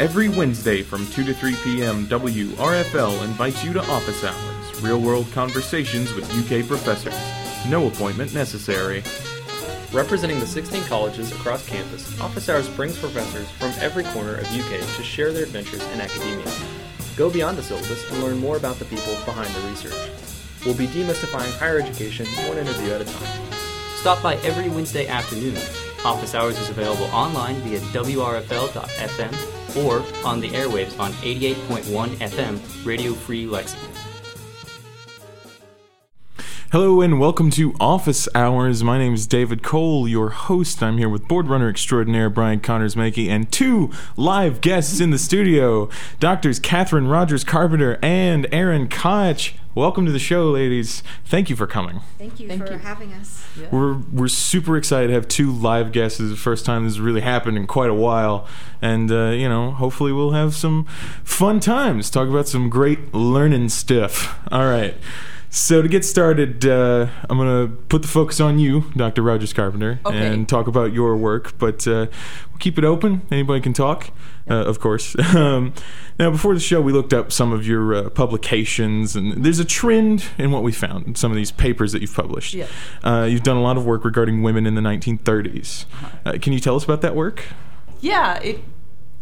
Every Wednesday from 2 to 3 p.m., WRFL invites you to Office Hours, real world conversations with UK professors. No appointment necessary. Representing the 16 colleges across campus, Office Hours brings professors from every corner of UK to share their adventures in academia. Go beyond the syllabus and learn more about the people behind the research. We'll be demystifying higher education one interview at a time. Stop by every Wednesday afternoon. Office Hours is available online via WRFL.FM or on the airwaves on 88.1 FM, Radio Free Lexington. Hello and welcome to Office Hours. My name is David Cole, your host. I'm here with board runner extraordinaire Brian Connors Manke and two live guests in the studio, Doctors Catherine Rogers Carpenter and Erin Koch. Welcome to the show, ladies. Thank you for coming. Thank you Thank for you. having us. We're we're super excited to have two live guests. This is the first time this has really happened in quite a while, and uh, you know, hopefully we'll have some fun times. Talk about some great learning stuff. All right. So to get started, uh, I'm gonna put the focus on you, Dr. Rogers Carpenter, Okay. and talk about your work. But uh, we'll keep it open. Anybody can talk, uh, of course. um, now, before the show, we looked up some of your uh, publications, and there's a trend in what we found in some of these papers that you've published. Yes. Uh, you've done a lot of work regarding women in the 1930s. Uh, can you tell us about that work? Yeah, it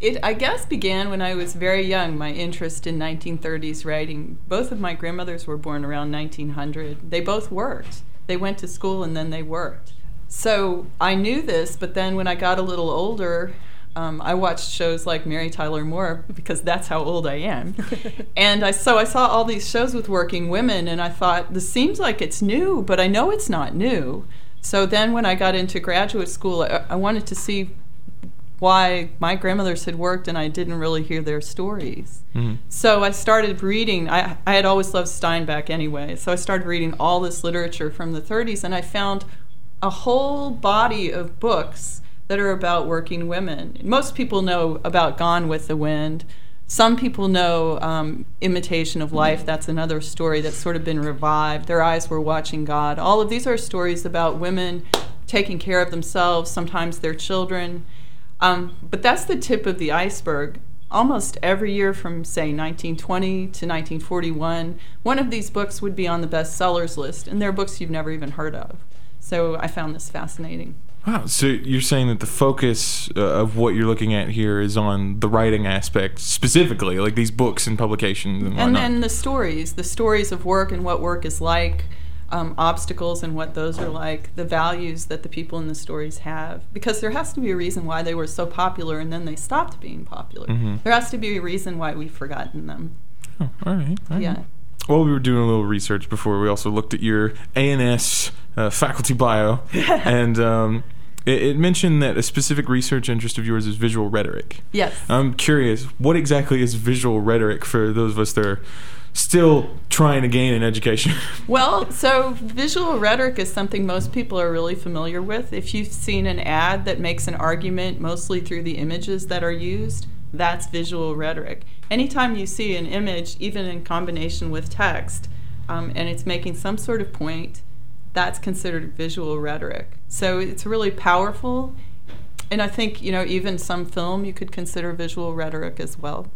it I guess began when I was very young. My interest in 1930s writing. Both of my grandmothers were born around 1900. They both worked. They went to school and then they worked. So I knew this, but then when I got a little older, um, I watched shows like Mary Tyler Moore because that's how old I am. and I so I saw all these shows with working women, and I thought this seems like it's new, but I know it's not new. So then when I got into graduate school, I, I wanted to see why my grandmothers had worked and I didn't really hear their stories. Mhm. So I started reading. I, I had always loved Steinbeck anyway, so I started reading all this literature from the 30s, and I found a whole body of books that are about working women. Most people know about Gone with the Wind. Some people know um, Imitation of Life. That's another story that's sort of been revived. Their eyes were watching God. All of these are stories about women taking care of themselves, sometimes their children. Um, but that's the tip of the iceberg. Almost every year from, say, 1920 to 1941, one of these books would be on the bestsellers list, and they're books you've never even heard of. So I found this fascinating. Wow. So you're saying that the focus uh, of what you're looking at here is on the writing aspect specifically, like these books and publications and whatnot. And then the stories, the stories of work and what work is like, um, obstacles and what those are like, the values that the people in the stories have. Because there has to be a reason why they were so popular and then they stopped being popular. Mhm. There has to be a reason why we've forgotten them. Oh, all right. all right. Yeah. Well, we were doing a little research before. We also looked at your ANS uh, faculty bio, and um, it, it mentioned that a specific research interest of yours is visual rhetoric. Yes. I'm curious, what exactly is visual rhetoric for those of us that are still trying to gain an education? Well, so visual rhetoric is something most people are really familiar with. If you've seen an ad that makes an argument mostly through the images that are used, that's visual rhetoric. Anytime you see an image, even in combination with text, um, and it's making some sort of point, that's considered visual rhetoric. So it's really powerful. And I think, you know, even some film you could consider visual rhetoric as well.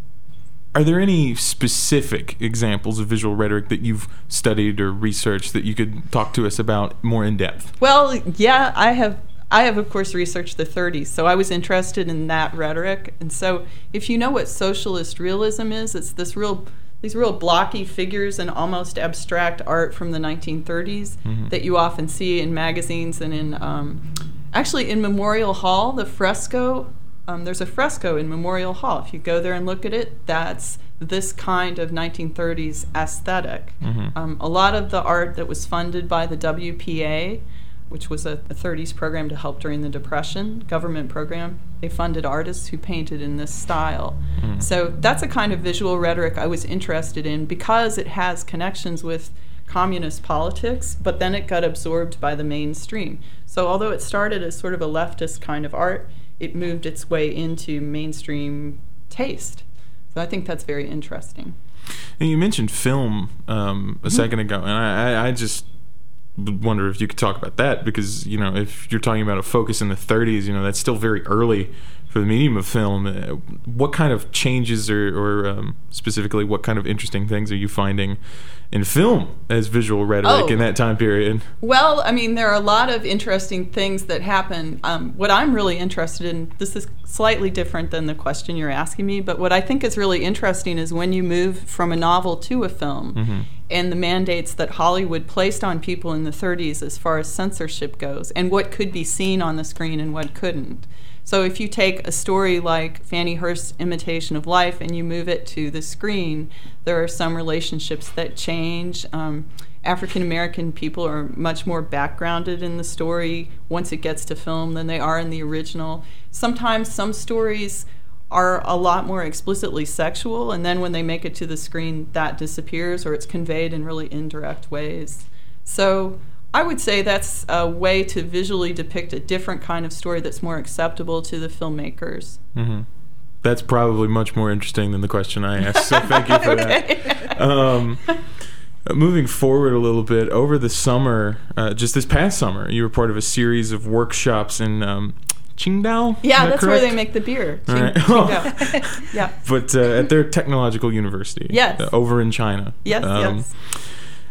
Are there any specific examples of visual rhetoric that you've studied or researched that you could talk to us about more in depth? Well, yeah, I have. I have, of course, researched the 30s, so I was interested in that rhetoric. And so, if you know what socialist realism is, it's this real, these real blocky figures and almost abstract art from the 1930s Mhm. that you often see in magazines and in, um, actually, in Memorial Hall, the fresco. Um, there's a fresco in Memorial Hall. If you go there and look at it, that's this kind of 1930s aesthetic. Mhm. Um, a lot of the art that was funded by the WPA, which was a, a 30s program to help during the Depression, government program, they funded artists who painted in this style. Mm. So that's a kind of visual rhetoric I was interested in because it has connections with communist politics, but then it got absorbed by the mainstream. So although it started as sort of a leftist kind of art, it moved its way into mainstream taste. So I think that's very interesting. And you mentioned film um, Mm-hmm. a second ago, and I, I, just wonder if you could talk about that because you know if you're talking about a focus in the 30s, you know that's still very early for the medium of film. Uh, what kind of changes or, or um, specifically what kind of interesting things are you finding in film as visual rhetoric Oh. in that time period? Well, I mean, there are a lot of interesting things that happen. Um, what I'm really interested in, this is slightly different than the question you're asking me, but what I think is really interesting is when you move from a novel to a film and the mandates that Hollywood placed on people in the 30s as far as censorship goes and what could be seen on the screen and what couldn't. So if you take a story like Fannie Hurst's Imitation of Life and you move it to the screen, there are some relationships that change. Um, African American people are much more backgrounded in the story once it gets to film than they are in the original. Sometimes some stories are a lot more explicitly sexual, and then when they make it to the screen, that disappears or it's conveyed in really indirect ways. So I would say that's a way to visually depict a different kind of story that's more acceptable to the filmmakers. hmm That's probably much more interesting than the question I asked. So thank you for that. Um, moving forward a little bit, over the summer, uh, just this past summer, you were part of a series of workshops in um, Qingdao. Yeah, that that's where they make the beer. Qing- right. Qingdao. yeah. But uh, at their technological university, Yes. uh, over in China. Yes, Um, yes.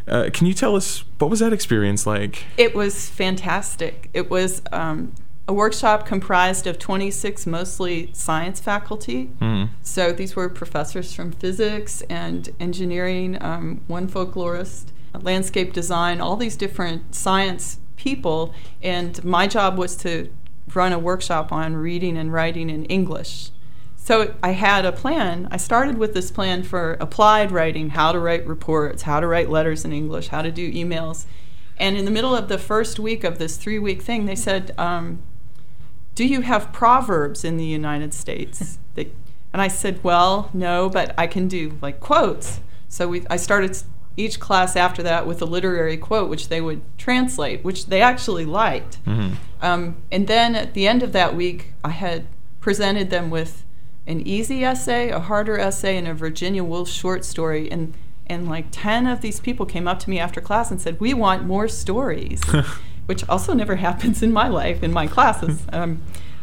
Uh, can you tell us what was that experience like? It was fantastic. It was um, a workshop comprised of 26 mostly science faculty. Mm. So these were professors from physics and engineering, um, one folklorist, landscape design, all these different science people. And my job was to run a workshop on reading and writing in English. So I had a plan. I started with this plan for applied writing, how to write reports, how to write letters in English, how to do emails. And in the middle of the first week of this three week thing, they said, um, Do you have proverbs in the United States? They, and I said, Well, no, but I can do like quotes. So we, I started each class after that with a literary quote, which they would translate, which they actually liked. Mhm. Um, and then at the end of that week, I had presented them with an easy essay, a harder essay, and a Virginia Woolf short story. And and like ten of these people came up to me after class and said, "We want more stories," which also never happens in my life in my classes. Um,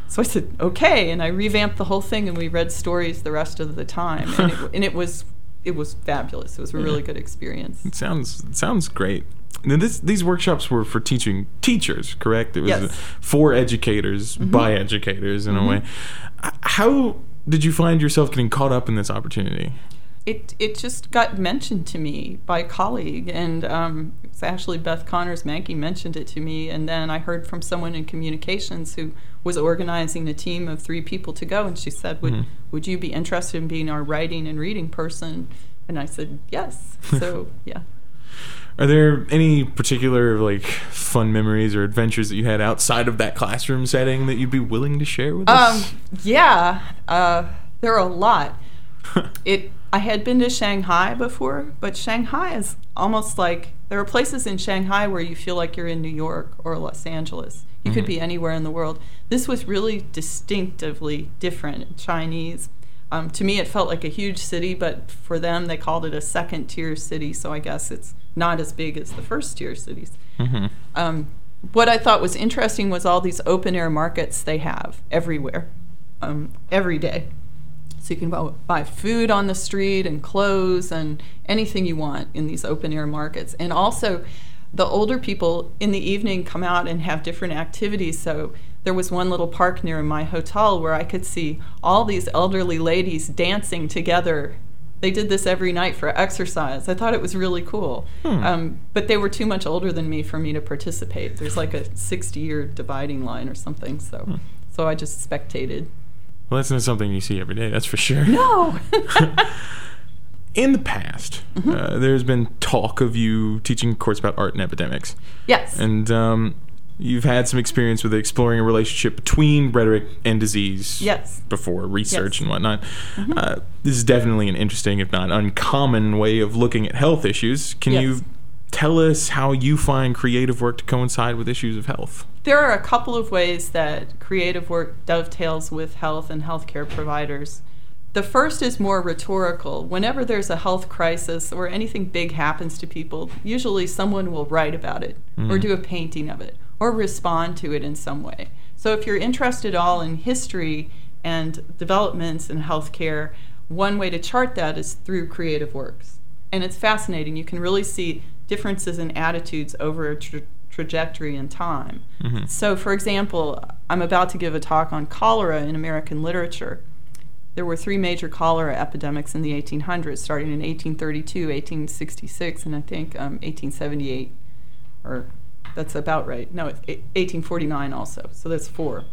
so I said, "Okay," and I revamped the whole thing, and we read stories the rest of the time, and it, and it was it was fabulous. It was a really good experience. It sounds it sounds great. Now this, these workshops were for teaching teachers, correct? It was Yes. uh, for educators by educators in a way. How did you find yourself getting caught up in this opportunity? It it just got mentioned to me by a colleague, and um, it was actually Beth Connors Manke mentioned it to me, and then I heard from someone in communications who was organizing a team of three people to go, and she said, "Would Mhm. would you be interested in being our writing and reading person?" And I said, "Yes." So yeah. Are there any particular like fun memories or adventures that you had outside of that classroom setting that you'd be willing to share with Um, us? yeah, uh, there are a lot. It. I had been to Shanghai before, but Shanghai is almost like there are places in Shanghai where you feel like you're in New York or Los Angeles. You could Mhm. be anywhere in the world. This was really distinctively different. Chinese. Um, to me, it felt like a huge city, but for them, they called it a second tier city. So I guess it's not as big as the first tier cities. hmm Um, what I thought was interesting was all these open air markets they have everywhere, um, every day. So you can buy, buy food on the street and clothes and anything you want in these open air markets. And also, the older people in the evening come out and have different activities. So there was one little park near my hotel where I could see all these elderly ladies dancing together. They did this every night for exercise. I thought it was really cool. Hmm. Um, but they were too much older than me for me to participate. There's like a 60 year dividing line or something. So, so I just spectated. Well, that's not something you see every day, that's for sure. No. In the past, Mm-hmm. uh, there's been talk of you teaching a course about art and epidemics. yes. And um, you've had some experience with exploring a relationship between rhetoric and disease Yes. before research Yes. Mm-hmm. and whatnot. Uh, this is definitely an interesting, if not uncommon, way of looking at health issues. Can Yes. you tell us how you find creative work to coincide with issues of health? There are a couple of ways that creative work dovetails with health and healthcare providers. The first is more rhetorical. Whenever there's a health crisis or anything big happens to people, usually someone will write about it or hmm. do a painting of it or respond to it in some way. So if you're interested all in history and developments in healthcare, one way to chart that is through creative works. And it's fascinating. You can really see differences in attitudes over a tra- trajectory in time. So, for example, I'm about to give a talk on cholera in American literature. There were three major cholera epidemics in the 1800s, starting in 1832, 1866, and I think um, 1878. Or that's about right. No, it's 1849 also. So that's four.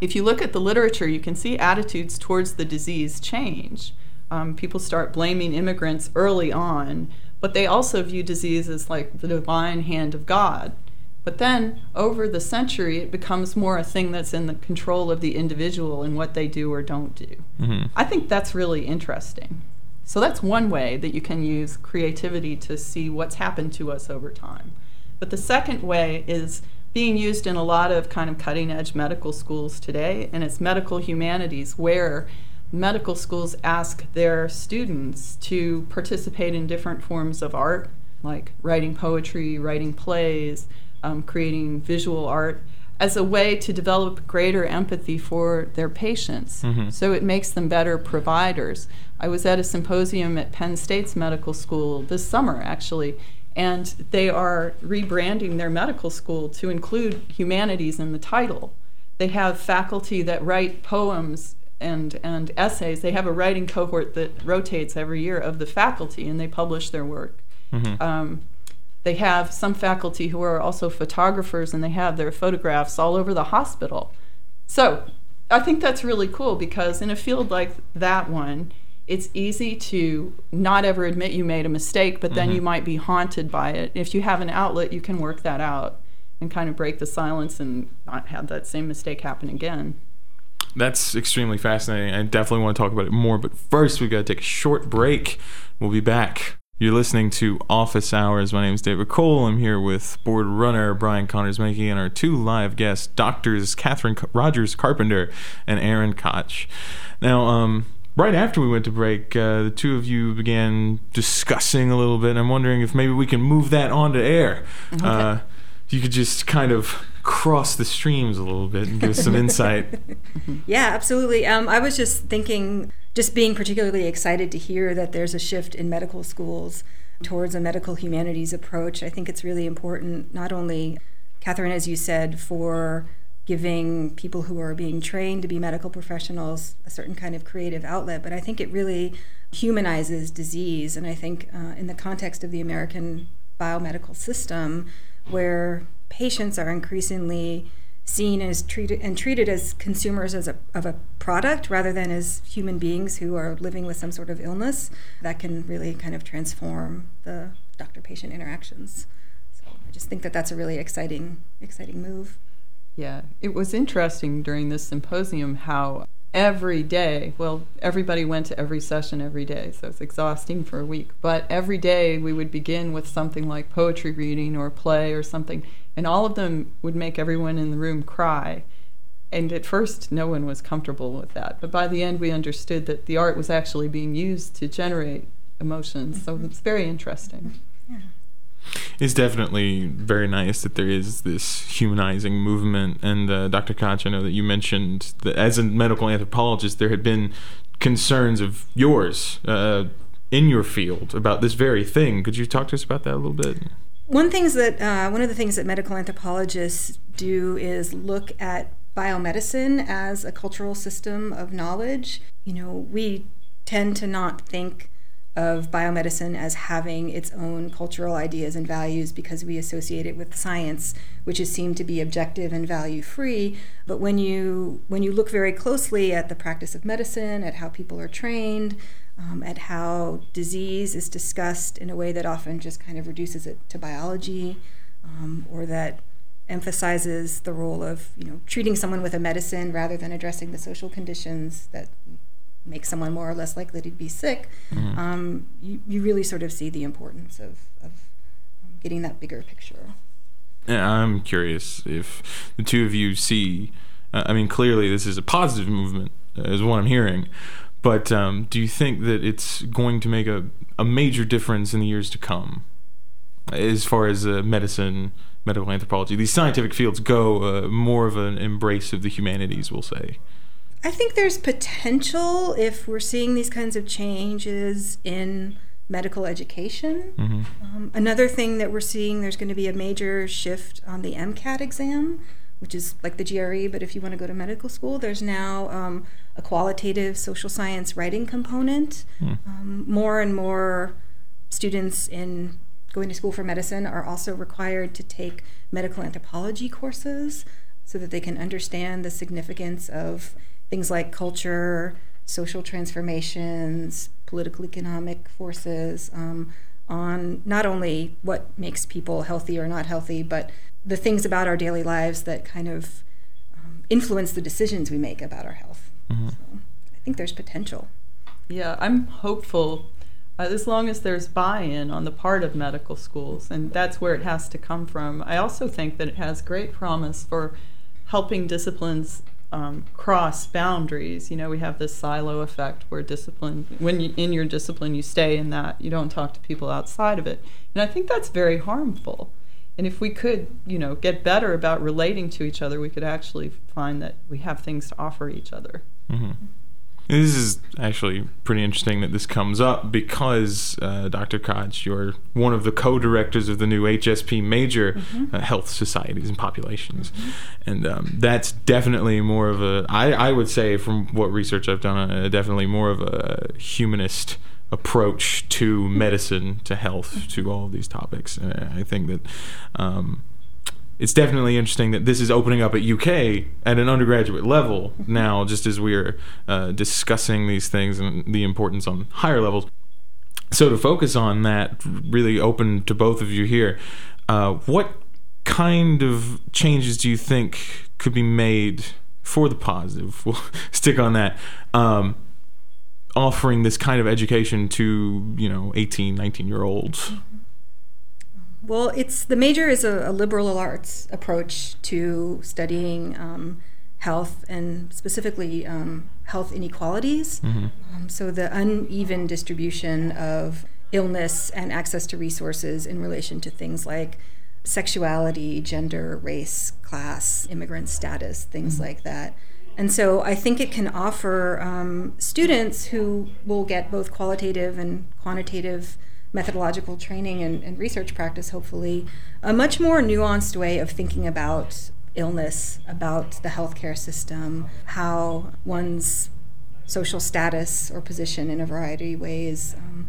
If you look at the literature, you can see attitudes towards the disease change. Um, people start blaming immigrants early on, but they also view disease as like the divine hand of God. But then over the century, it becomes more a thing that's in the control of the individual and what they do or don't do. Mm-hmm. I think that's really interesting. So that's one way that you can use creativity to see what's happened to us over time. But the second way is being used in a lot of kind of cutting edge medical schools today, and it's medical humanities, where medical schools ask their students to participate in different forms of art, like writing poetry, writing plays, um, creating visual art, as a way to develop greater empathy for their patients. So it makes them better providers. I was at a symposium at Penn State's medical school this summer, actually, and they are rebranding their medical school to include humanities in the title. They have faculty that write poems and, and essays. They have a writing cohort that rotates every year of the faculty, and they publish their work. Um, they have some faculty who are also photographers, and they have their photographs all over the hospital. So I think that's really cool because in a field like that one, it's easy to not ever admit you made a mistake, but then you might be haunted by it. If you have an outlet, you can work that out and kind of break the silence and not have that same mistake happen again. That's extremely fascinating. I definitely want to talk about it more, but first we've got to take a short break. We'll be back. You're listening to Office Hours. My name is David Cole. I'm here with board runner Brian Connors Manke and our two live guests, doctors Catherine C- Rogers Carpenter and Erin Koch. Now, um, right after we went to break, uh, the two of you began discussing a little bit, and I'm wondering if maybe we can move that onto air. Uh, you could just kind of cross the streams a little bit and give us some insight. Yeah, absolutely. Um, I was just thinking, just being particularly excited to hear that there's a shift in medical schools towards a medical humanities approach. I think it's really important, not only, Catherine, as you said, for giving people who are being trained to be medical professionals a certain kind of creative outlet, but I think it really humanizes disease. And I think, uh, in the context of the American biomedical system, where patients are increasingly seen as treated and treated as consumers as a, of a product rather than as human beings who are living with some sort of illness that can really kind of transform the doctor patient interactions. So i just think that that's a really exciting exciting move. Yeah, it was interesting during this symposium how every day, well, everybody went to every session every day, so it's exhausting for a week, but every day we would begin with something like poetry reading or play or something, and all of them would make everyone in the room cry. And at first, no one was comfortable with that, but by the end, we understood that the art was actually being used to generate emotions, so mm-hmm. it's very interesting. It's definitely very nice that there is this humanizing movement. And uh, Dr. Koch, I know that you mentioned that as a medical anthropologist, there had been concerns of yours uh, in your field about this very thing. Could you talk to us about that a little bit? one things that uh, one of the things that medical anthropologists do is look at biomedicine as a cultural system of knowledge you know we tend to not think of biomedicine as having its own cultural ideas and values because we associate it with science which is seen to be objective and value free but when you when you look very closely at the practice of medicine at how people are trained um, at how disease is discussed in a way that often just kind of reduces it to biology um, or that emphasizes the role of you know treating someone with a medicine rather than addressing the social conditions that make someone more or less likely to be sick um, you, you really sort of see the importance of, of getting that bigger picture Yeah, I'm curious if the two of you see. Uh, I mean, clearly this is a positive movement, uh, is what I'm hearing. But um, do you think that it's going to make a, a major difference in the years to come as far as uh, medicine, medical anthropology, these scientific fields go, uh, more of an embrace of the humanities, we'll say? I think there's potential if we're seeing these kinds of changes in medical education. Mm-hmm. Um, another thing that we're seeing, there's going to be a major shift on the MCAT exam, which is like the GRE, but if you want to go to medical school, there's now um, a qualitative social science writing component. Hmm. Um, more and more students in going to school for medicine are also required to take medical anthropology courses so that they can understand the significance of things like culture, social transformations, political economic forces um, on not only what makes people healthy or not healthy, but the things about our daily lives that kind of um, influence the decisions we make about our health. Mm-hmm. So I think there's potential. Yeah, I'm hopeful uh, as long as there's buy in on the part of medical schools, and that's where it has to come from. I also think that it has great promise for helping disciplines um, cross boundaries. You know, we have this silo effect where discipline, when you, in your discipline you stay in that, you don't talk to people outside of it. And I think that's very harmful. And if we could, you know, get better about relating to each other, we could actually find that we have things to offer each other. Mm-hmm. This is actually pretty interesting that this comes up because uh, Dr. Koch, you're one of the co-directors of the new HSP major, Mm-hmm. uh, Health Societies and Populations, and um, that's definitely more of a. I, I would say, from what research I've done, uh, definitely more of a humanist approach to medicine, to health, to all of these topics. And I think that. Um, it's definitely interesting that this is opening up at UK at an undergraduate level now, just as we are uh, discussing these things and the importance on higher levels. So to focus on that, really open to both of you here, uh, what kind of changes do you think could be made for the positive? We'll stick on that. Um, offering this kind of education to, you know, 18, 19 year olds. Well, it's the major is a, a liberal arts approach to studying um, health and specifically um, health inequalities. Um, so the uneven distribution of illness and access to resources in relation to things like sexuality, gender, race, class, immigrant status, things like that. And so I think it can offer um, students who will get both qualitative and quantitative methodological training and, and, research practice, hopefully, a much more nuanced way of thinking about illness, about the healthcare system, how one's social status or position in a variety of ways. Um,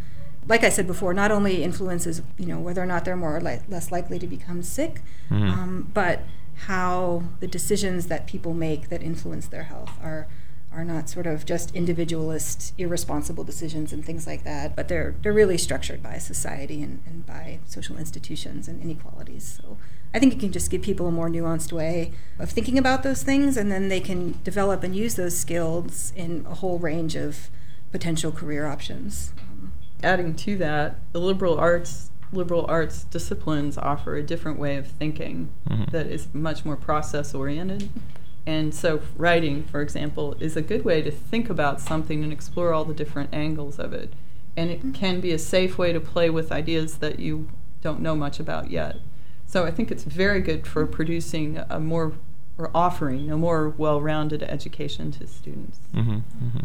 like I said before, not only influences you know whether or not they're more or li- less likely to become sick, Mhm. um, but how the decisions that people make that influence their health are are not sort of just individualist, irresponsible decisions and things like that, but they're they're really structured by society and, and by social institutions and inequalities. So I think it can just give people a more nuanced way of thinking about those things, and then they can develop and use those skills in a whole range of potential career options. Um, Adding to that, the liberal arts liberal arts disciplines offer a different way of thinking Mhm. that is much more process oriented. And so, writing, for example, is a good way to think about something and explore all the different angles of it. And it can be a safe way to play with ideas that you don't know much about yet. So, I think it's very good for producing a more, or offering a more well rounded education to students. Mm-hmm, mm-hmm.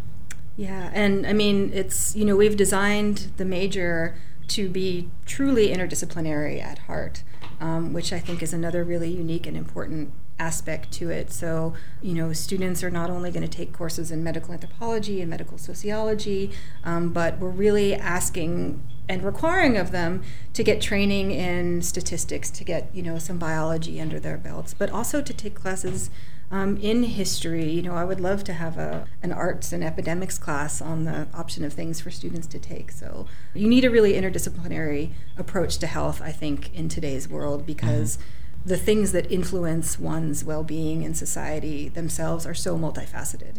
Yeah, and I mean, it's, you know, we've designed the major to be truly interdisciplinary at heart, um, which I think is another really unique and important aspect to it. So, you know, students are not only going to take courses in medical anthropology and medical sociology, um, but we're really asking and requiring of them to get training in statistics, to get, you know, some biology under their belts, but also to take classes um, in history, you know, I would love to have a, an arts and epidemics class on the option of things for students to take. So you need a really interdisciplinary approach to health, I think, in today's world because mm-hmm. The things that influence one's well being in society themselves are so multifaceted.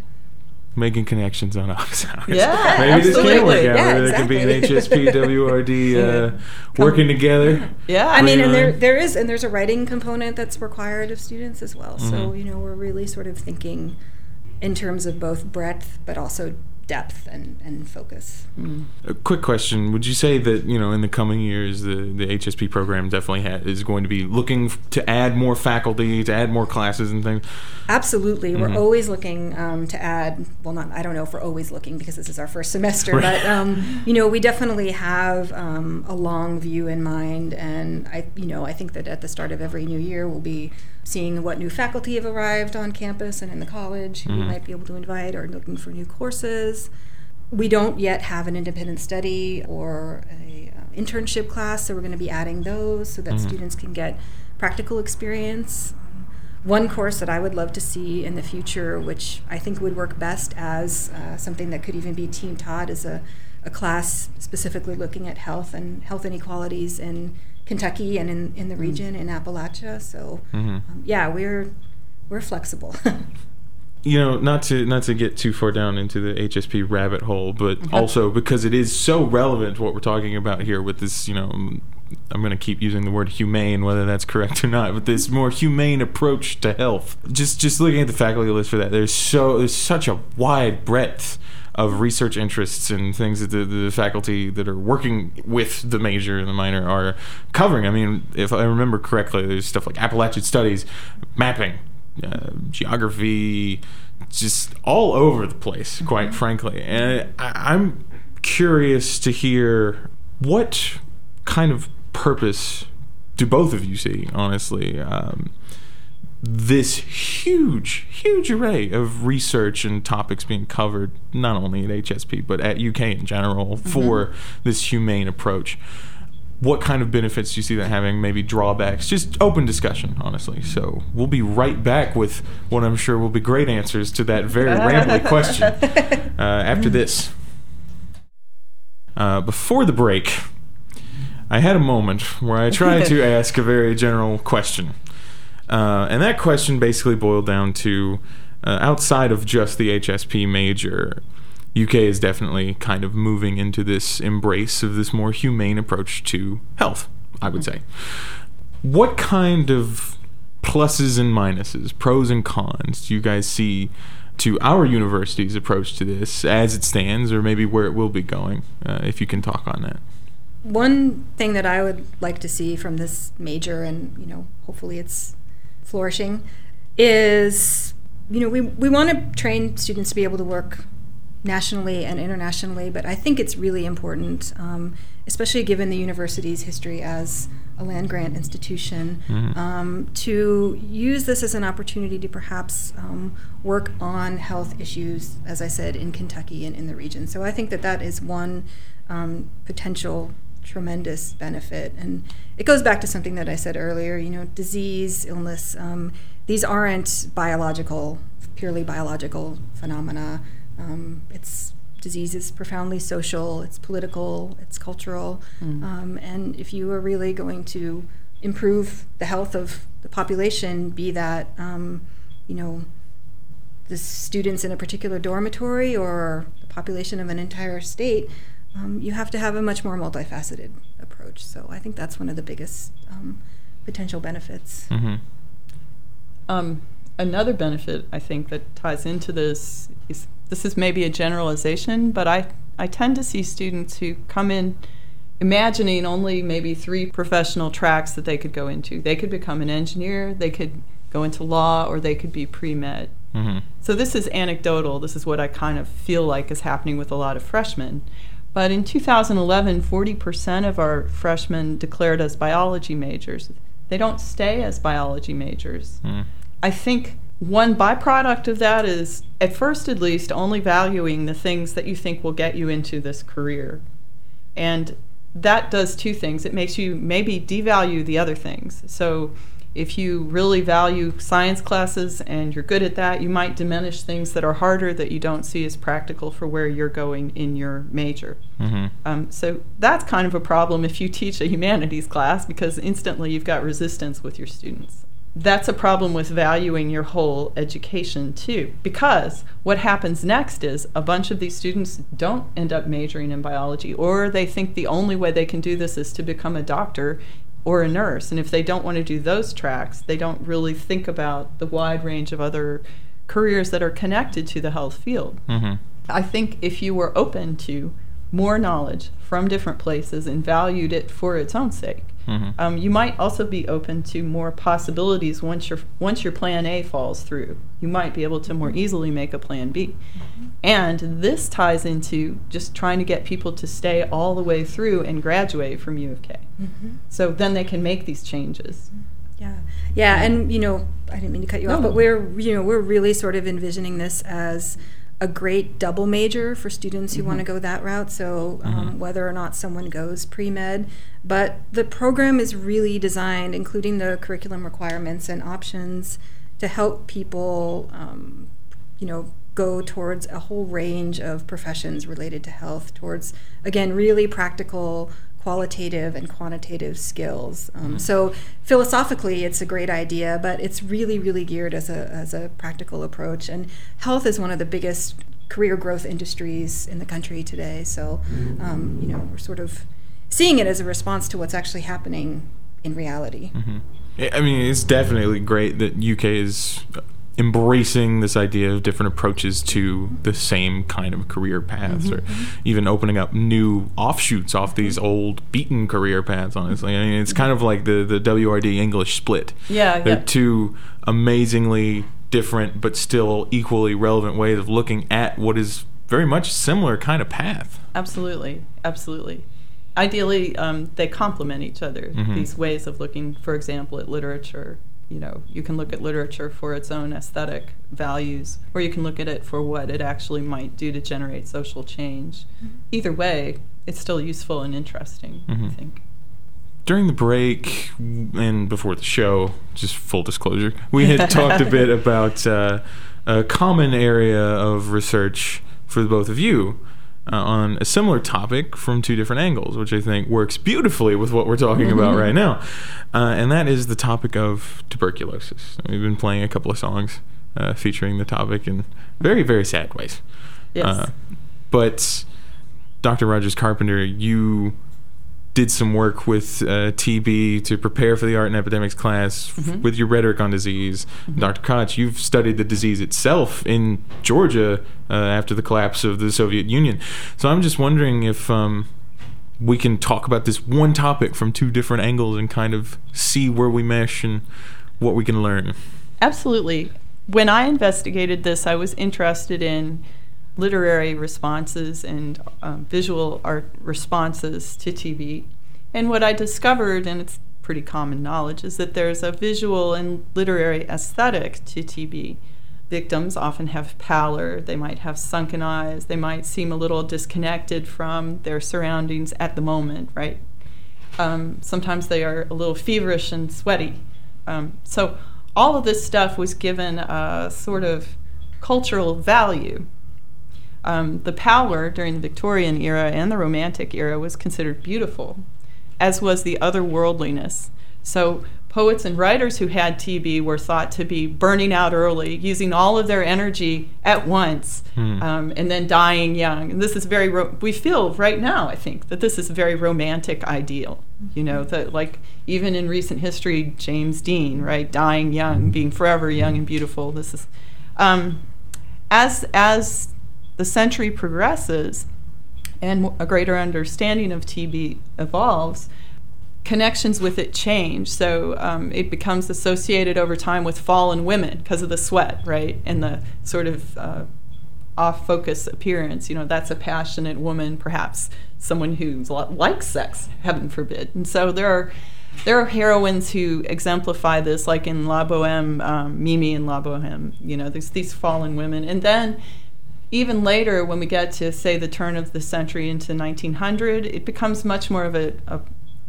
Making connections on office hours. Yeah, Maybe this can work absolutely. out. Yeah, where there can be an exactly. HSP, WRD uh, working together. Yeah, I mean, and there there is and there's a writing component that's required of students as well. So Mhm. you know, we're really sort of thinking in terms of both breadth, but also depth and, and focus. A quick question: Would you say that you know in the coming years the the HSP program definitely ha- is going to be looking f- to add more faculty, to add more classes and things? Absolutely, we're always looking um, to add. Well, not I don't know if we're always looking because this is our first semester, Right. but um, you know we definitely have um, a long view in mind, and I you know I think that at the start of every new year we'll be seeing what new faculty have arrived on campus and in the college who we might be able to invite, or looking for new courses. We don't yet have an independent study or a uh, internship class, so we're going to be adding those so that students can get practical experience. One course that I would love to see in the future, which I think would work best as uh, something that could even be team taught, is a, a class specifically looking at health and health inequalities in Kentucky and in, in the region in Appalachia. So, um, yeah, we're we're flexible. you know not to not to get too far down into the HSP rabbit hole but also because it is so relevant to what we're talking about here with this you know I'm going to keep using the word humane whether that's correct or not but this more humane approach to health just just looking at the faculty list for that there's so there's such a wide breadth of research interests and things that the, the faculty that are working with the major and the minor are covering. I mean, if I remember correctly, there's stuff like Appalachian studies, mapping, uh, geography, just all over the place, quite frankly. And I, I'm curious to hear what kind of purpose do both of you see, honestly? Um, this huge, huge array of research and topics being covered, not only at HSP, but at UK in general, for this humane approach. What kind of benefits do you see that having? Maybe drawbacks? Just open discussion, honestly. So we'll be right back with what I'm sure will be great answers to that very rambly question uh, after this. Uh, before the break, I had a moment where I tried to ask a very general question. Uh, and that question basically boiled down to uh, outside of just the HSP major, UK is definitely kind of moving into this embrace of this more humane approach to health, I would say. What kind of pluses and minuses, pros and cons, do you guys see to our university's approach to this as it stands, or maybe where it will be going, uh, if you can talk on that? One thing that I would like to see from this major, and you know, hopefully it's flourishing, is you know we we want to train students to be able to work nationally and internationally, but I think it's really important, um, especially given the university's history as a land grant institution, um, to use this as an opportunity to perhaps um, work on health issues, as I said, in Kentucky and in the region. So I think that that is one um, potential tremendous benefit. And it goes back to something that I said earlier, you know, disease, illness, um, these aren't biological, purely biological phenomena. Um, it's disease is profoundly social, it's political, it's cultural. Um, and if you are really going to improve the health of the population, be that, um, you know, the students in a particular dormitory or the population of an entire state, um, you have to have a much more multifaceted approach. So I think that's one of the biggest um, potential benefits. Mm-hmm. Um, another benefit I think that ties into this is this is maybe a generalization, but I, I tend to see students who come in imagining only maybe three professional tracks that they could go into. They could become an engineer, they could go into law, or they could be pre med. Mm-hmm. So this is anecdotal. This is what I kind of feel like is happening with a lot of freshmen. But in 2011, 40% of our freshmen declared as biology majors. They don't stay as biology majors. Mm. I think one byproduct of that is, at first at least, only valuing the things that you think will get you into this career. And that does two things. It makes you maybe devalue the other things. So if you really value science classes and you're good at that, you might diminish things that are harder that you don't see as practical for where you're going in your major. Mm-hmm. Um, so that's kind of a problem if you teach a humanities class because instantly you've got resistance with your students. That's a problem with valuing your whole education too, because what happens next is a bunch of these students don't end up majoring in biology, or they think the only way they can do this is to become a doctor or a nurse. And if they don't want to do those tracks, they don't really think about the wide range of other careers that are connected to the health field. Mm-hmm. I think if you were open to more knowledge from different places and valued it for its own sake, Mhm. um, you might also be open to more possibilities once your once your plan A falls through. You might be able to more easily make a plan B. And this ties into just trying to get people to stay all the way through and graduate from U of K. So then they can make these changes. Yeah, yeah, and you know, I didn't mean to cut you off, but we're you know we're really sort of envisioning this as a great double major for students who want to go that route. So um, whether or not someone goes pre med, but the program is really designed, including the curriculum requirements and options, to help people, um, you know. Go towards a whole range of professions related to health, towards again, really practical qualitative and quantitative skills. Um, So philosophically, it's a great idea, but it's really, really geared as a as a practical approach. And health is one of the biggest career growth industries in the country today. So, um, you know, we're sort of seeing it as a response to what's actually happening in reality. I I mean, it's definitely great that UK is embracing this idea of different approaches to the same kind of career paths, or even opening up new offshoots off these old beaten career paths. Honestly, I mean, it's kind of like the the WRD English split. Yeah, they're yeah. two amazingly different but still equally relevant ways of looking at what is very much similar kind of path. Absolutely, absolutely. Ideally, um, they complement each other. Mhm. These ways of looking, for example, at literature. You know, you can look at literature for its own aesthetic values, or you can look at it for what it actually might do to generate social change. Either way, it's still useful and interesting. I Mhm. think. during the break and before the show, just full disclosure, we had talked a bit about uh, a common area of research for the both of you uh, on a similar topic from two different angles, which I think works beautifully with what we're talking about right now. Uh, and that is the topic of tuberculosis. We've been playing a couple of songs uh, featuring the topic in very, very sad ways. Yes. Uh, but Dr. Rogers Carpenter, you did some work with uh, TB to prepare for the art and epidemics class f- Mhm. with your rhetoric on disease. Dr. Koch, you've studied the disease itself in Georgia uh, after the collapse of the Soviet Union. So I'm just wondering if um, we can talk about this one topic from two different angles and kind of see where we mesh and what we can learn. Absolutely. When I investigated this, I was interested in literary responses and um, visual art responses to TB. And what I discovered, and it's pretty common knowledge, is that there's a visual and literary aesthetic to TB. Victims often have pallor, they might have sunken eyes, they might seem a little disconnected from their surroundings at the moment, right? Um, sometimes they are a little feverish and sweaty. Um, so all of this stuff was given a sort of cultural value. Um, the pallor during the Victorian era and the Romantic era was considered beautiful, as was the otherworldliness. So poets and writers who had TB were thought to be burning out early, using all of their energy at once, Hmm. um, and then dying young. And this is very, ro- we feel right now, I think, that this is a very romantic ideal. You know, that like even in recent history, James Dean, right, dying young, being forever young and beautiful. This is, um, as, as the century progresses and a greater understanding of TB evolves, connections with it change. So um, it becomes associated over time with fallen women because of the sweat, right? And the sort of uh, off focus appearance. You know, that's a passionate woman, perhaps someone who likes sex, heaven forbid. And so there are. There are heroines who exemplify this, like in La Boheme, um, Mimi in La Boheme. You know, there's these fallen women, and then even later, when we get to say the turn of the century into 1900, it becomes much more of a, a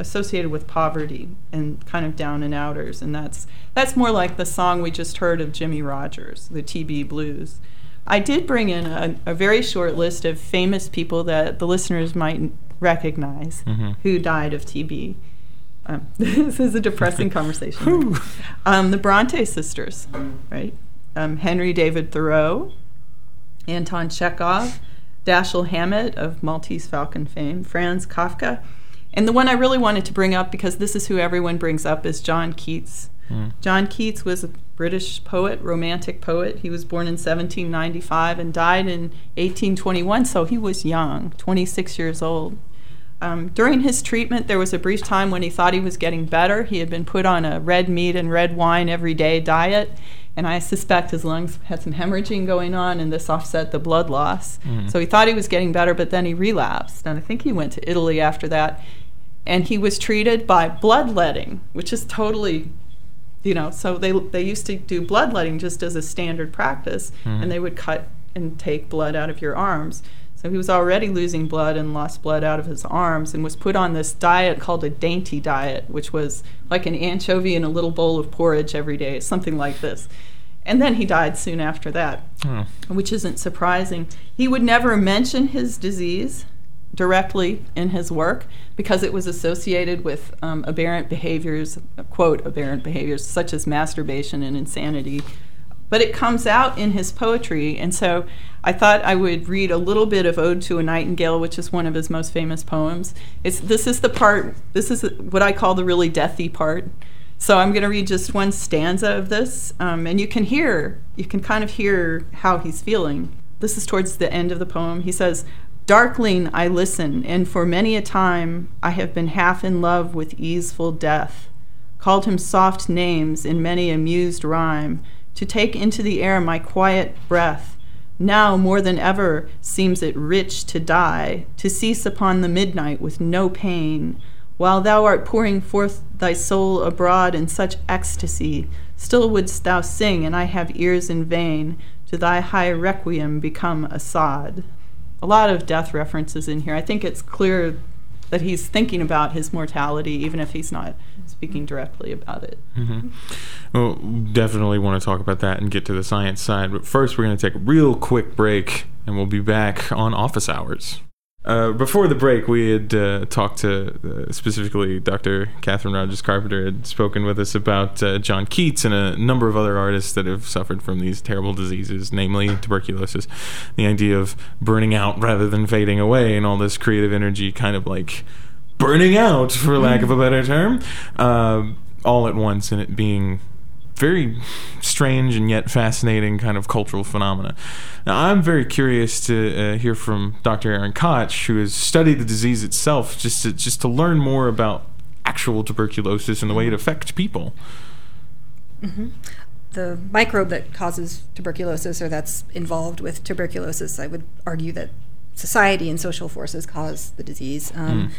associated with poverty and kind of down and outers, and that's that's more like the song we just heard of Jimmie Rodgers, the TB Blues. I did bring in a, a very short list of famous people that the listeners might recognize Mhm. who died of TB. Um, this is a depressing conversation. Um, the Bronte sisters, right? Um, Henry David Thoreau, Anton Chekhov, Dashiell Hammett of Maltese Falcon fame, Franz Kafka, and the one I really wanted to bring up because this is who everyone brings up is John Keats, John Keats was a British poet, romantic poet. He was born in 1795 and died in 1821, so he was young, 26 years old. Um, during his treatment, there was a brief time when he thought he was getting better. He had been put on a red meat and red wine every day diet, and I suspect his lungs had some hemorrhaging going on, and this offset the blood loss. Mm-hmm. So he thought he was getting better, but then he relapsed, and I think he went to Italy after that. And he was treated by bloodletting, which is totally you know so they they used to do bloodletting just as a standard practice. Mm-hmm. And they would cut and take blood out of your arms so he was already losing blood and lost blood out of his arms and was put on this diet called a dainty diet which was like an anchovy in a little bowl of porridge every day something like this and then he died soon after that Oh. which isn't surprising he would never mention his disease directly in his work because it was associated with um, aberrant behaviors, quote, aberrant behaviors such as masturbation and insanity. But it comes out in his poetry, and so I thought I would read a little bit of Ode to a Nightingale, which is one of his most famous poems. It's, this is the part, this is what I call the really deathy part. So I'm going to read just one stanza of this, um, and you can hear, you can kind of hear how he's feeling. This is towards the end of the poem. He says, Darkling I listen, and for many a time I have been half in love with easeful death, called him soft names in many a mused rhyme, to take into the air my quiet breath. Now more than ever seems it rich to die, to cease upon the midnight with no pain, while thou art pouring forth thy soul abroad in such ecstasy, still wouldst thou sing, and I have ears in vain, to thy high requiem become a sod. A lot of death references in here. I think it's clear that he's thinking about his mortality, even if he's not speaking directly about it. Well, definitely want to talk about that and get to the science side. But first, we're going to take a real quick break, and we'll be back on office hours. Uh, before the break, we had uh, talked to uh, specifically Dr. Catherine Rogers Carpenter had spoken with us about uh, John Keats and a number of other artists that have suffered from these terrible diseases, namely tuberculosis. The idea of burning out rather than fading away, and all this creative energy kind of like burning out, for lack of a better term, um, all at once, and it being very strange and yet fascinating kind of cultural phenomena. Now, I'm very curious to uh, hear from Dr. Erin Koch, who has studied the disease itself, just to just to learn more about actual tuberculosis and the way it affects people. the microbe that causes tuberculosis or that's involved with tuberculosis, I would argue that society and social forces cause the disease. Um,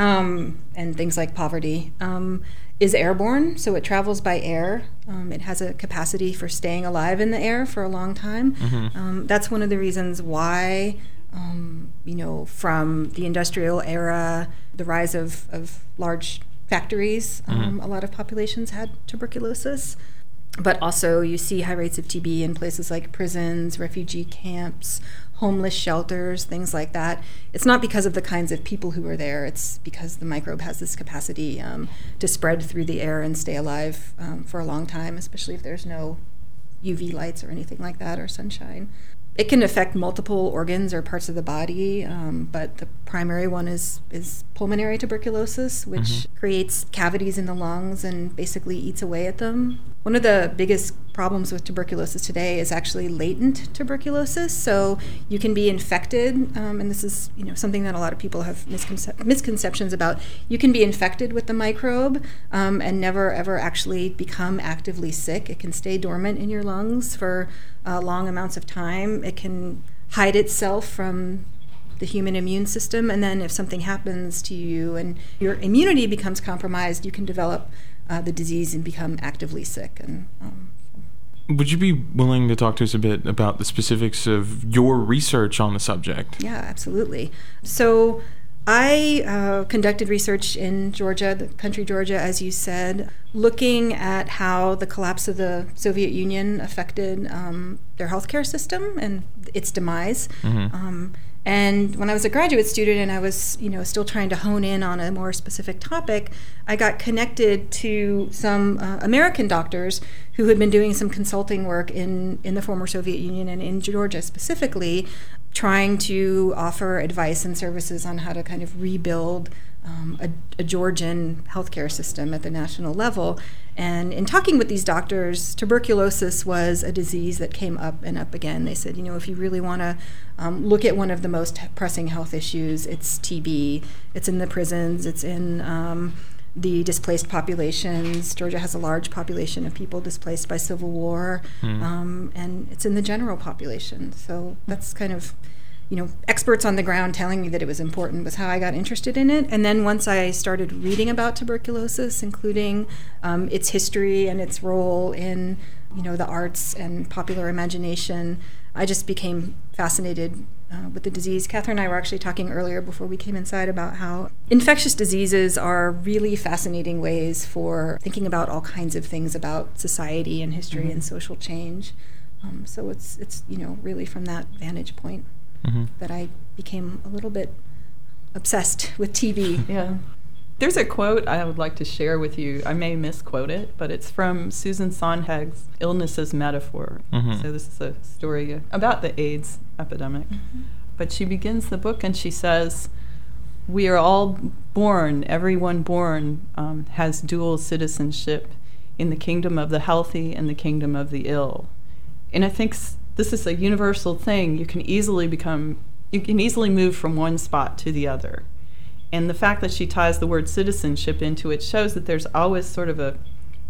um, and things like poverty um, is airborne, so it travels by air. Um, it has a capacity for staying alive in the air for a long time. Um, that's one of the reasons why, um, you know, from the industrial era, the rise of, of large factories, um, a lot of populations had tuberculosis but also you see high rates of TB in places like prisons, refugee camps, homeless shelters, things like that. It's not because of the kinds of people who are there, it's because the microbe has this capacity um, to spread through the air and stay alive um, for a long time, especially if there's no UV lights or anything like that or sunshine. It can affect multiple organs or parts of the body, um, but the primary one is, is pulmonary tuberculosis, which creates cavities in the lungs and basically eats away at them. One of the biggest problems with tuberculosis today is actually latent tuberculosis. So you can be infected, um, and this is you know something that a lot of people have misconce- misconceptions about. You can be infected with the microbe um, and never ever actually become actively sick. It can stay dormant in your lungs for uh, long amounts of time. It can hide itself from the human immune system, and then if something happens to you and your immunity becomes compromised, you can develop uh, the disease and become actively sick. And um, Would you be willing to talk to us a bit about the specifics of your research on the subject? yeah, absolutely. So I uh, conducted research in Georgia, the country Georgia, as you said, looking at how the collapse of the Soviet Union affected um, their healthcare system and its demise. Um, and when I was a graduate student and I was, you know, still trying to hone in on a more specific topic, I got connected to some uh, American doctors who had been doing some consulting work in, in the former Soviet Union and in Georgia specifically, trying to offer advice and services on how to kind of rebuild um, a, a, Georgian healthcare system at the national level. And in talking with these doctors, tuberculosis was a disease that came up and up again. They said, you know, if you really want to um, look at one of the most pressing health issues, it's TB. It's in the prisons, it's in um, the displaced populations. Georgia has a large population of people displaced by civil war, mm. um, and it's in the general population. So that's kind of, you know, experts on the ground telling me that it was important was how I got interested in it. And then once I started reading about tuberculosis, including um, its history and its role in, you know, the arts and popular imagination, I just became fascinated uh, with the disease. Catherine and I were actually talking earlier before we came inside about how infectious diseases are really fascinating ways for thinking about all kinds of things about society and history mm-hmm. and social change. Um, so it's it's you know really from that vantage point mm-hmm. that I became a little bit obsessed with TB. yeah. There's a quote I would like to share with you. I may misquote it, but it's from Susan Sontag's Illness as Metaphor. Mm-hmm. So, this is a story about the AIDS epidemic. Mm-hmm. But she begins the book and she says, We are all born, everyone born um, has dual citizenship in the kingdom of the healthy and the kingdom of the ill. And I think this is a universal thing. You can easily become, you can easily move from one spot to the other. And the fact that she ties the word citizenship into it shows that there's always sort of a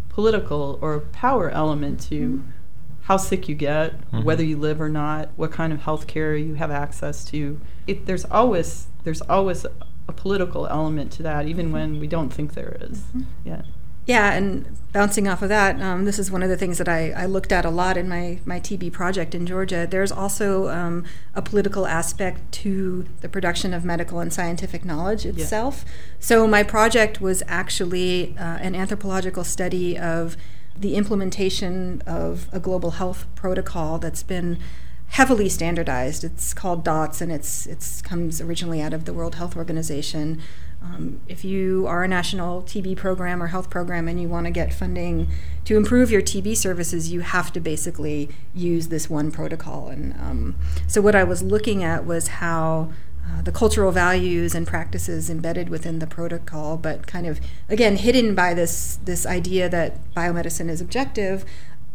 political or power element to mm-hmm. how sick you get, mm-hmm. whether you live or not, what kind of health care you have access to. It, there's always there's always a political element to that, even when we don't think there is. Mm-hmm. Yeah. Yeah, and bouncing off of that, um, this is one of the things that I, I, looked at a lot in my, my TB project in Georgia. There's also um, a political aspect to the production of medical and scientific knowledge itself. Yeah. So, my project was actually uh, an anthropological study of the implementation of a global health protocol that's been heavily standardized. It's called DOTS, and it's it's comes originally out of the World Health Organization. Um, if you are a national TB program or health program and you want to get funding to improve your TB services, you have to basically use this one protocol. And um, so, what I was looking at was how uh, the cultural values and practices embedded within the protocol, but kind of again hidden by this this idea that biomedicine is objective,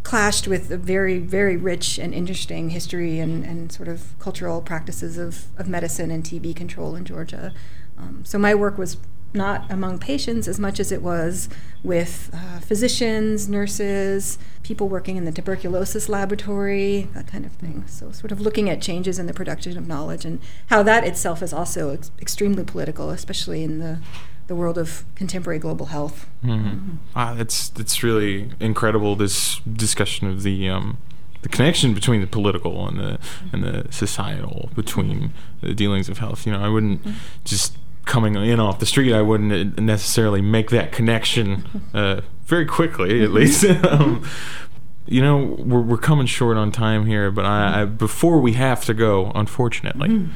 clashed with a very very rich and interesting history and, and sort of cultural practices of, of medicine and TB control in Georgia. Um, so my work was not among patients as much as it was with uh, physicians, nurses, people working in the tuberculosis laboratory, that kind of thing. So, sort of looking at changes in the production of knowledge and how that itself is also ex- extremely political, especially in the the world of contemporary global health. Mm-hmm. Mm-hmm. Ah, it's it's really incredible this discussion of the um, the connection between the political and the and the societal between the dealings of health. You know, I wouldn't mm-hmm. just coming in off the street, I wouldn't necessarily make that connection uh, very quickly, at least. um, you know, we're, we're coming short on time here, but I, I before we have to go, unfortunately. Mm-hmm.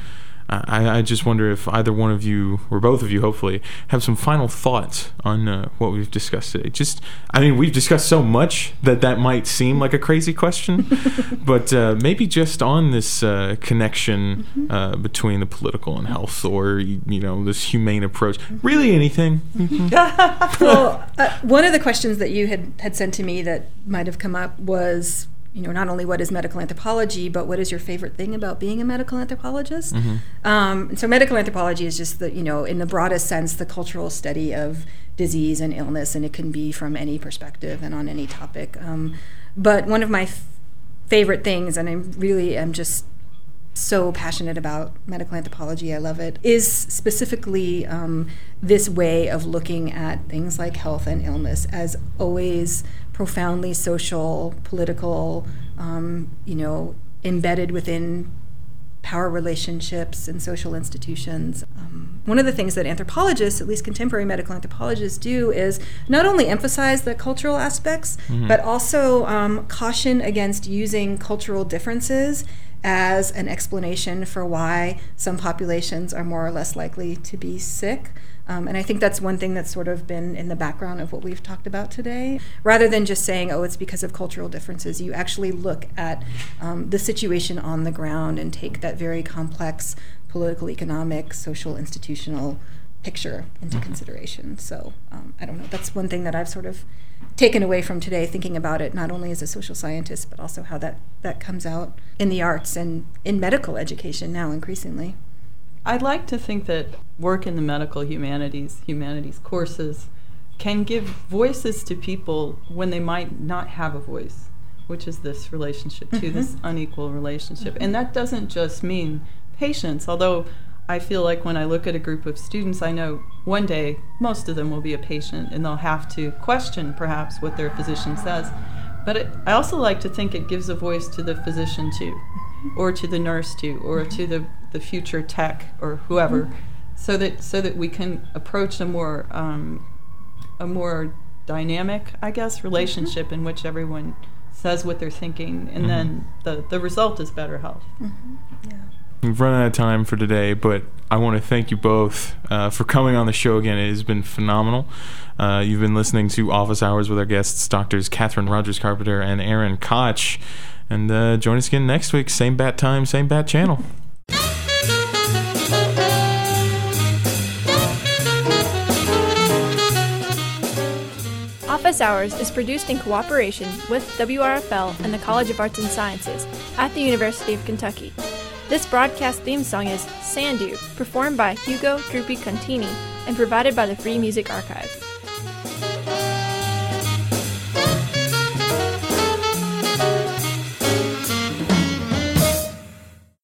I, I, just wonder if either one of you, or both of you, hopefully, have some final thoughts on uh, what we've discussed today. Just, I mean, we've discussed so much that that might seem like a crazy question, but uh, maybe just on this uh, connection mm-hmm. Uh, between the political and health, or you know, this humane approach. Really, anything. Mm-hmm. well, uh, one of the questions that you had had sent to me that might have come up was you know, not only what is medical anthropology, but what is your favorite thing about being a medical anthropologist? Mm-hmm. Um, so, medical anthropology is just the, you know, in the broadest sense, the cultural study of disease and illness, and it can be from any perspective and on any topic. Um, but one of my f- favorite things, and I really am just so passionate about medical anthropology, I love it, is specifically um, this way of looking at things like health and illness as always profoundly social, political, um, you know, embedded within power relationships and social institutions. Um, one of the things that anthropologists, at least contemporary medical anthropologists, do is not only emphasize the cultural aspects, mm-hmm. but also um, caution against using cultural differences as an explanation for why some populations are more or less likely to be sick. Um, and I think that's one thing that's sort of been in the background of what we've talked about today. Rather than just saying, oh, it's because of cultural differences, you actually look at um, the situation on the ground and take that very complex political, economic, social, institutional picture into consideration. So um, I don't know. That's one thing that I've sort of taken away from today, thinking about it not only as a social scientist, but also how that, that comes out in the arts and in medical education now increasingly. I'd like to think that work in the medical humanities, humanities courses, can give voices to people when they might not have a voice, which is this relationship to this mm-hmm. unequal relationship. And that mm-hmm. doesn't just mean patients, although I feel like when I look at a group of students, I know one day most of them will be a patient and they'll have to question perhaps what their physician says. But it, I also like to think it gives a voice to the physician too, or to the nurse too, or to the, the future tech or whoever, so that so that we can approach a more um, a more dynamic, I guess, relationship in which everyone says what they're thinking, and then the the result is better health. Yeah. We've run out of time for today, but I want to thank you both uh, for coming on the show again. It has been phenomenal. Uh, you've been listening to Office Hours with our guests, Doctors Catherine Rogers Carpenter and Erin Koch. And uh, join us again next week, same bat time, same bat channel. Office Hours is produced in cooperation with WRFL and the College of Arts and Sciences at the University of Kentucky. This broadcast theme song is Sandu, performed by Hugo Drupi Contini and provided by the Free Music Archive.